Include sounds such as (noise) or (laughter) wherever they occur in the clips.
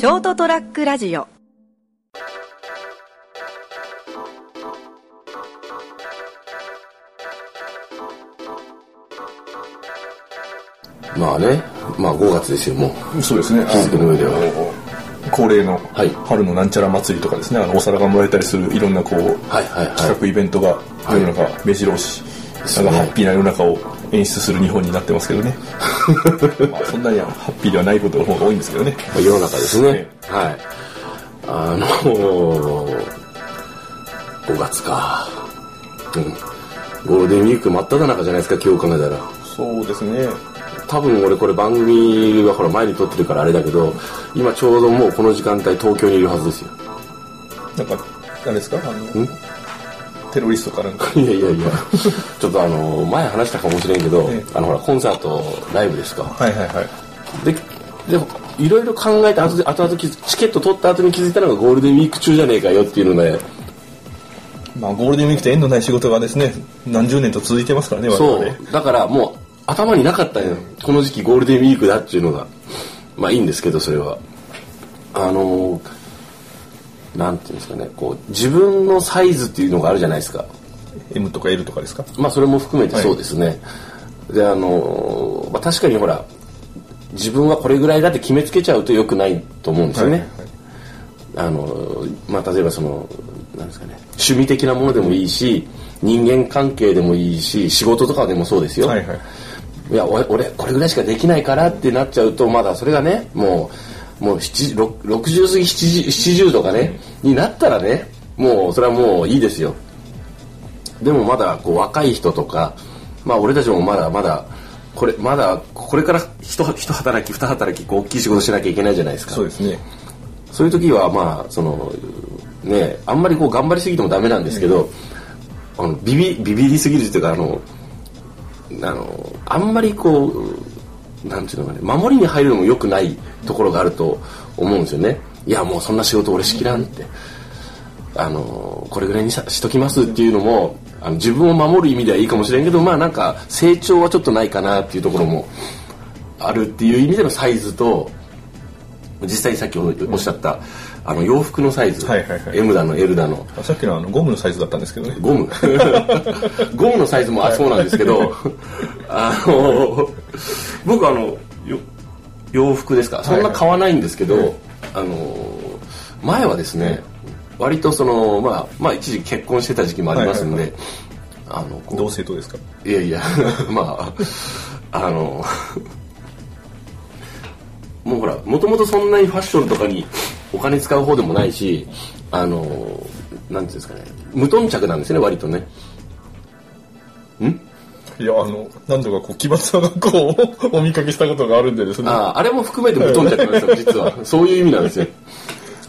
ショートトラックラジオ。まあね、まあ5月ですよ、もう。そうですね。日付の上では。恒例のはい。春のなんちゃら祭りとかですね、あのお皿がもらえたりするいろんなこう、はいはいはい。企画イベントが世の中目白押し、すね。なんかハッピーな世の中を演出する日本になってますけどね。(laughs) まあそんなにはハッピーではないことの方が多いんですけどね。まあ世の中ですねね。はい。あの5月か。うん。ゴールデンウィーク真っ只中じゃないですか、今日考えたら。そうですね。多分俺これ番組はほら前に撮ってるからあれだけど、今ちょうどもうこの時間帯東京にいるはずですよ。なんか、あれですか？あの、テロリストかなんか。いやいやいや、ちょっとあの、前話したかもしれんけどええ、あのほら、コンサート、ライブですか？はいはいはい。で、で、いろいろ考えて後で、後々チケット取った後に気づいたのがゴールデンウィーク中じゃねえかよっていうので、まあゴールデンウィークって縁のない仕事がですね、何十年と続いてますからね、我々。そう。だからもう頭になかったよ。この時期ゴールデンウィークだっていうのが。まあいいんですけど、それは。あのー、なんていうんですかね、こう、自分のサイズっていうのがあるじゃないですか。M とか L とかですか？まあそれも含めてそうですね。で、あのー、まあ確かにほら、自分はこれぐらいだって決めつけちゃうと良くないと思うんですよね。あのまあ例えばそのなんですかね趣味的なものでもいいし人間関係でもいいし仕事とかでもそうですよ、はいはい。いや俺俺これぐらいしかできないからってなっちゃうとまだそれがねもうもう7 60過ぎ 70, 70とかね、になったらねもうそれはもういいですよ。でもまだこう若い人とかまあ俺たちもまだまだこれまだこれから一一働き二働きこう大きい仕事しなきゃいけないじゃないですか。そうですね。そういう時はまあそのねあんまりこう頑張りすぎてもダメなんですけど、あのビビビビりすぎるっていうかあのあのあんまりこうなんていうのかね守りに入るのも良くないところがあると思うんですよね。いやもうそんな仕事俺しきらんって。あのこれぐらいにしときますっていうのもあの自分を守る意味ではいいかもしれんけどまあなんか成長はちょっとないかなっていうところもあるっていう意味でのサイズと実際にさっきおっしゃった、あの洋服のサイズ、はいはいはい。M だの L だの。あさっきのあのゴムのサイズだったんですけどね。ゴム。(laughs) ゴムのサイズもあそうなんですけど (laughs) あの僕あのよ洋服ですか？そんな買わないんですけど、あの前はですね割とそのまあまあ一時期結婚してた時期もありますんで、はい。あのこう同性とですか？いやいや (laughs) まああのもうほらもともとそんなにファッションとかにお金使う方でもないしあのなんていうんですかね無頓着なんですよね割とね。いや、あの、何度かこう、奇抜な学校をお見かけしたことがあるんでですね。ああれも含めて無頓着なんですよ (laughs) 実は。そういう意味なんですよ。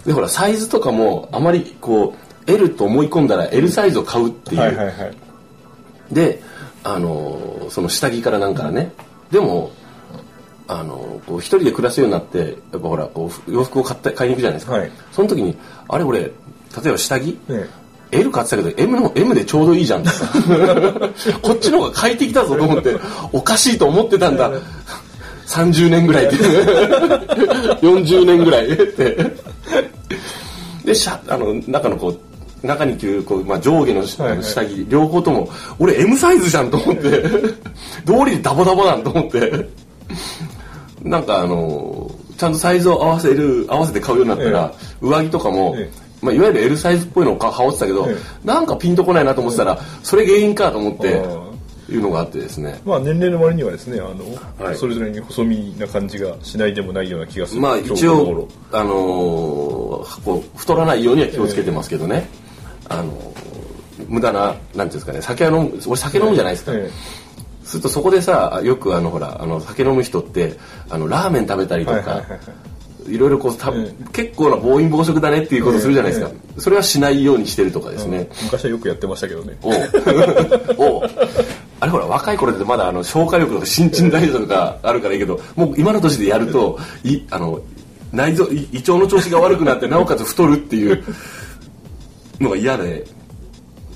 でほらサイズとかもあまりこう L と思い込んだら L サイズを買うっていう、はいはいはい。であのその下着からなんからね。でもあのこう一人で暮らすようになってやっぱほらこう洋服を買って買いに行くじゃないですか、はい。その時にあれ俺例えば下着、ね L 買ってたけど M の M でちょうどいいじゃん。ってさこっちの方が快適だぞと思っておかしいと思ってたんだ。30年ぐらいって40年ぐらい。って。でしゃあの中のこう中に着るこう、まあ、上下の下着、両方とも俺 M サイズじゃんと思って。道理でダボダボなんと思ってなんかあのちゃんとサイズを合わせる合わせて買うようになったら、上着とかも、えまあ、いわゆる L サイズっぽいのを羽織ってたけど、えなんかピンとこないなと思ってたら、それ原因かと思ってあいうのがあってですね。まあ年齢の割にはですね、あの、はい。それぞれに細身な感じがしないでもないような気がする。まあ一応あのーこう太らないようには気をつけてますけどね、あのー無駄ななんていうんですかね酒は飲む俺酒飲むじゃないですか、えするとそこでさよくあのほらあの酒飲む人ってあのラーメン食べたりとか、いはいはいはい。いろいろこうた、え結構な暴飲暴食だねっていうことするじゃないですか、それはしないようにしてるとかですね、昔はよくやってましたけどね。おう。おう。あれほら若い頃ってまだあの消化力とか新陳代謝とかあるからいいけどもう今の年でやるといあの内臓い胃腸の調子が悪くなってなおかつ太るっていうのが嫌で。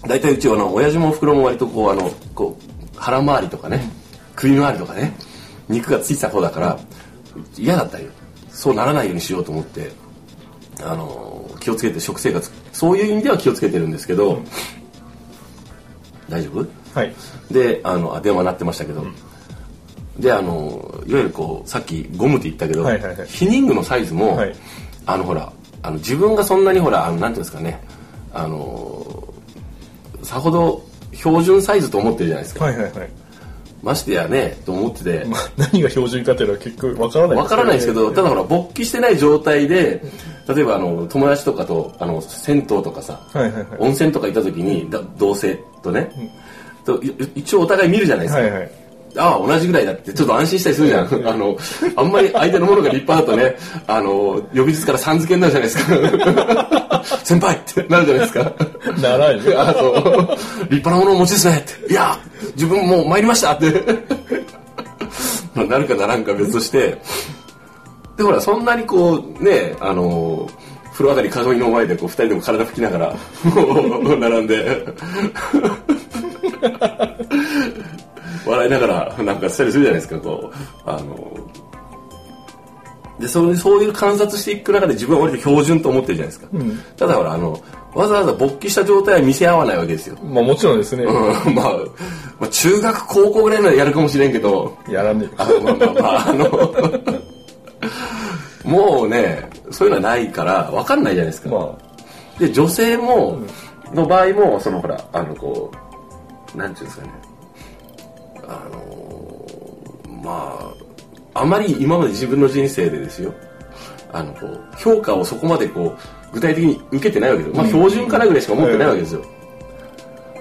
大体うちはあの親父もおふくろも割とこうあのこう腹回りとかね首回りとかね肉がついてた方だから嫌だったよ。そうならないようにしようと思ってあの気をつけて食生活。そういう意味では気をつけてるんですけど、大丈夫？はい。であのあ電話鳴ってましたけど、であのいわゆるこうさっきゴムって言ったけど、はいはいはい。避妊具のサイズも、はい。あのほらあの自分がそんなにほらあのなんていうんですかねあのさほど標準サイズと思ってるじゃないですか、はいはいはい。ましてやねと思ってて、まあ何が標準かっていうのは結局わからない。わからないですけど、ただほら勃起してない状態で例えばあの友達とかとあの銭湯とかさ、はいはいはい。温泉とか行った時にだ同性とね、とい一応お互い見るじゃないですか、はいはいああ同じぐらいだってちょっと安心したりするじゃん。あのあんまり相手のものが立派だとねあの翌日からさん付けになるじゃないですか。(laughs) 先輩ってなるじゃないですか。ならんよ。あそう。立派なものをお持ちですねって。いや自分もう参りましたって。まあなるかならんか別として。でほらそんなにこうねあの風呂上がり鏡の前でこう二人でも体拭きながらもう並んで笑いながらなんかしたりするじゃないですかこうあの。でそういうそういう観察していく中で自分は割と標準と思ってるじゃないですか、ただほらあのわざわざ勃起した状態は見せ合わないわけですよ、まあもちろんですね、うんまあ、まあ中学高校ぐらいならやるかもしれんけど。やらねえあまあまあまああの。もうねそういうのはないから分かんないじゃないですか、まで女性も、の場合もそのほらあのこうなんていうんですかねあのまああまり今まで自分の人生でですよ。あのこう評価をそこまでこう具体的に受けてないわけですまあ標準かなぐらいしか思ってないわけですよ、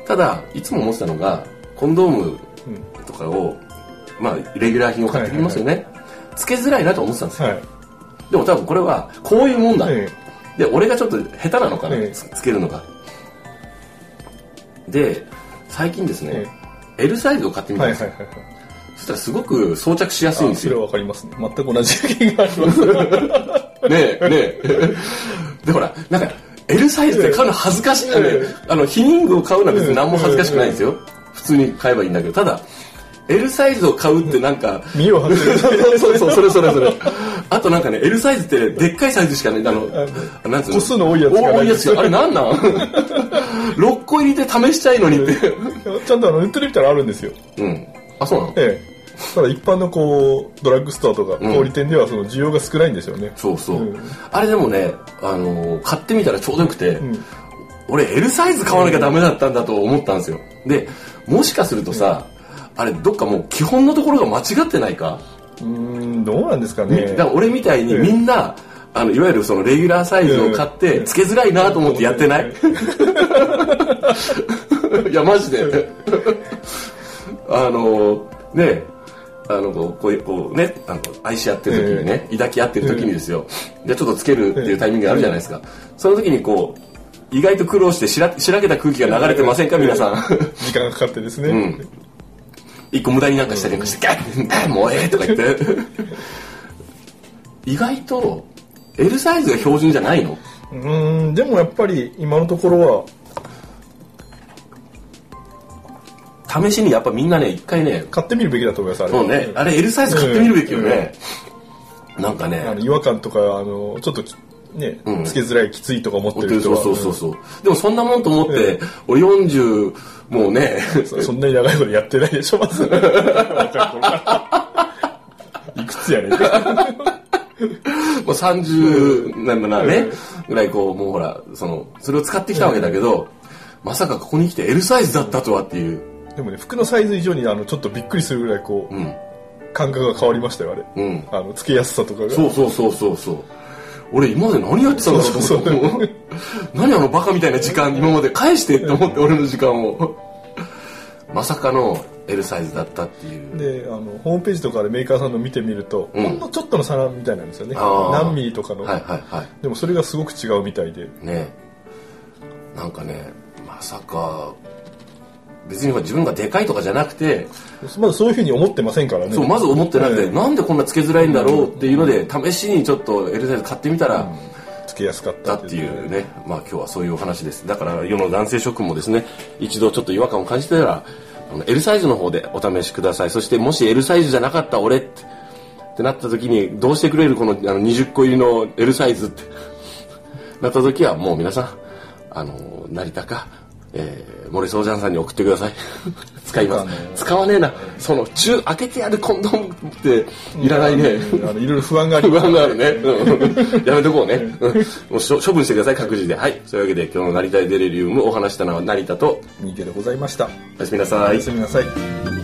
ただいつも思ってたのがコンドームとかを、まあレギュラー品を買ってきますよね、つけづらいなと思ってたんですよ、はい。でも多分これはこういうもんだ、えで俺がちょっと下手なのかな、ええ。つつけるのが。で最近ですね、L サイズを買ってみたんですよ、はいはいはいはい。そしたらすごく装着しやすいんですよ。あそれはわかりますね。全く同じ意見があります。ねえねえ。でほらなんか L サイズって買うの恥ずかしい、ねええあの避妊具を買うのは別に何も恥ずかしくないんですよ、普通に買えばいいんだけど。ただ L サイズを買うってなんか身をそうそうそれそれそれ。あとなんかね L サイズってでっかいサイズしかない。あのなんつうの？個数の多いやつ多いやつあれなんなん？6個入りで試したいのにって。(laughs) ちゃんとあのネットで見たらあるんですよ。うん。あそうなの？ええ。ただ一般のこうドラッグストアとか小売店ではその需要が少ないんですよね、そうそう、うん。あれでもね、あのー買ってみたらちょうどよくて、ん。俺 L サイズ買わなきゃダメだったんだと思ったんですよ。でもしかするとさ、あれどっかもう基本のところが間違ってないか、うーんどうなんですかね。だから俺みたいにうんみんな、あのいわゆるそのレギュラーサイズを買ってうんつけづらいなと思ってやってない、(laughs) いやマジで。あのねあのこうこうこうねあの愛し合ってる時にね、抱き合ってる時にですよ、じゃあちょっとつけるっていうタイミングがあるじゃないですか、その時にこう意外と苦労してしらしらけた空気が流れてませんか皆さん。時間がかかってですね、うん。一個無駄になんかしたりなんかして、ガッガッもうええとか言って。意外と L サイズが標準じゃないの？うーんでもやっぱり今のところは。試しにやっぱみんなね、一回ね、買ってみるべきだと思いますあれ。はそうね、あれ L サイズ買ってみるべきよね。なんかあねの、違和感とかあのちょっときね、うん。つけづらいきついとか思ってる人そうはそうそうそう。でもそんなもんと思って、俺40、もうね、そそんなに長いことやってないでしょまず。(laughs) (laughs) いくつやねん (laughs) もう30なんだなね、ぐらいこう、もうほら、その、それを使ってきたわけだけど、まさかここに来て L サイズだったとはっていう。でもね服のサイズ以上にあのちょっとびっくりするぐらいこう、うん。感覚が変わりましたよあれ、うん。あのつけやすさとかがそうそうそうそうそう。俺今まで何やってたんだろうとそうそう思って。(laughs) 何あのバカみたいな時間今まで返してって思って俺の時間を。まさかの L サイズだったっていう。であのホームページとかでメーカーさんの見てみると、うん。ほんのちょっとの差みたいなんですよね。何ミリとかの、はいはいはい。でもそれがすごく違うみたいで。ねなんかね、まさか、別に自分がでかいとかじゃなくて、まずそういうふうに思ってませんからね。そう、まず思ってなくて、ええ。なんでこんなつけづらいんだろうっていうので、試しにちょっと L サイズ買ってみたら、つけやすかっただっていうね、まあ今日はそういうお話です。だから世の男性諸君もですね、一度ちょっと違和感を感じてたら、あの L サイズの方でお試しください。そしてもし L サイズじゃなかった俺ってってなった時に、どうしてくれるこのあの20個入りの L サイズって。なった時はもう皆さんあの成田か、えー、森総ジャンさんに送ってください。(laughs) 使います。使わねえな。その中開けてやるコンドームっていらないね、あのいろいろ不安がある不安があるね、うん。やめとこうね、うん。もうしょ処分してください各自で。はい。そういうわけで今日の成田デリリウムお話したのは成田と三池でございました。おやすみなさい。おやすみなさい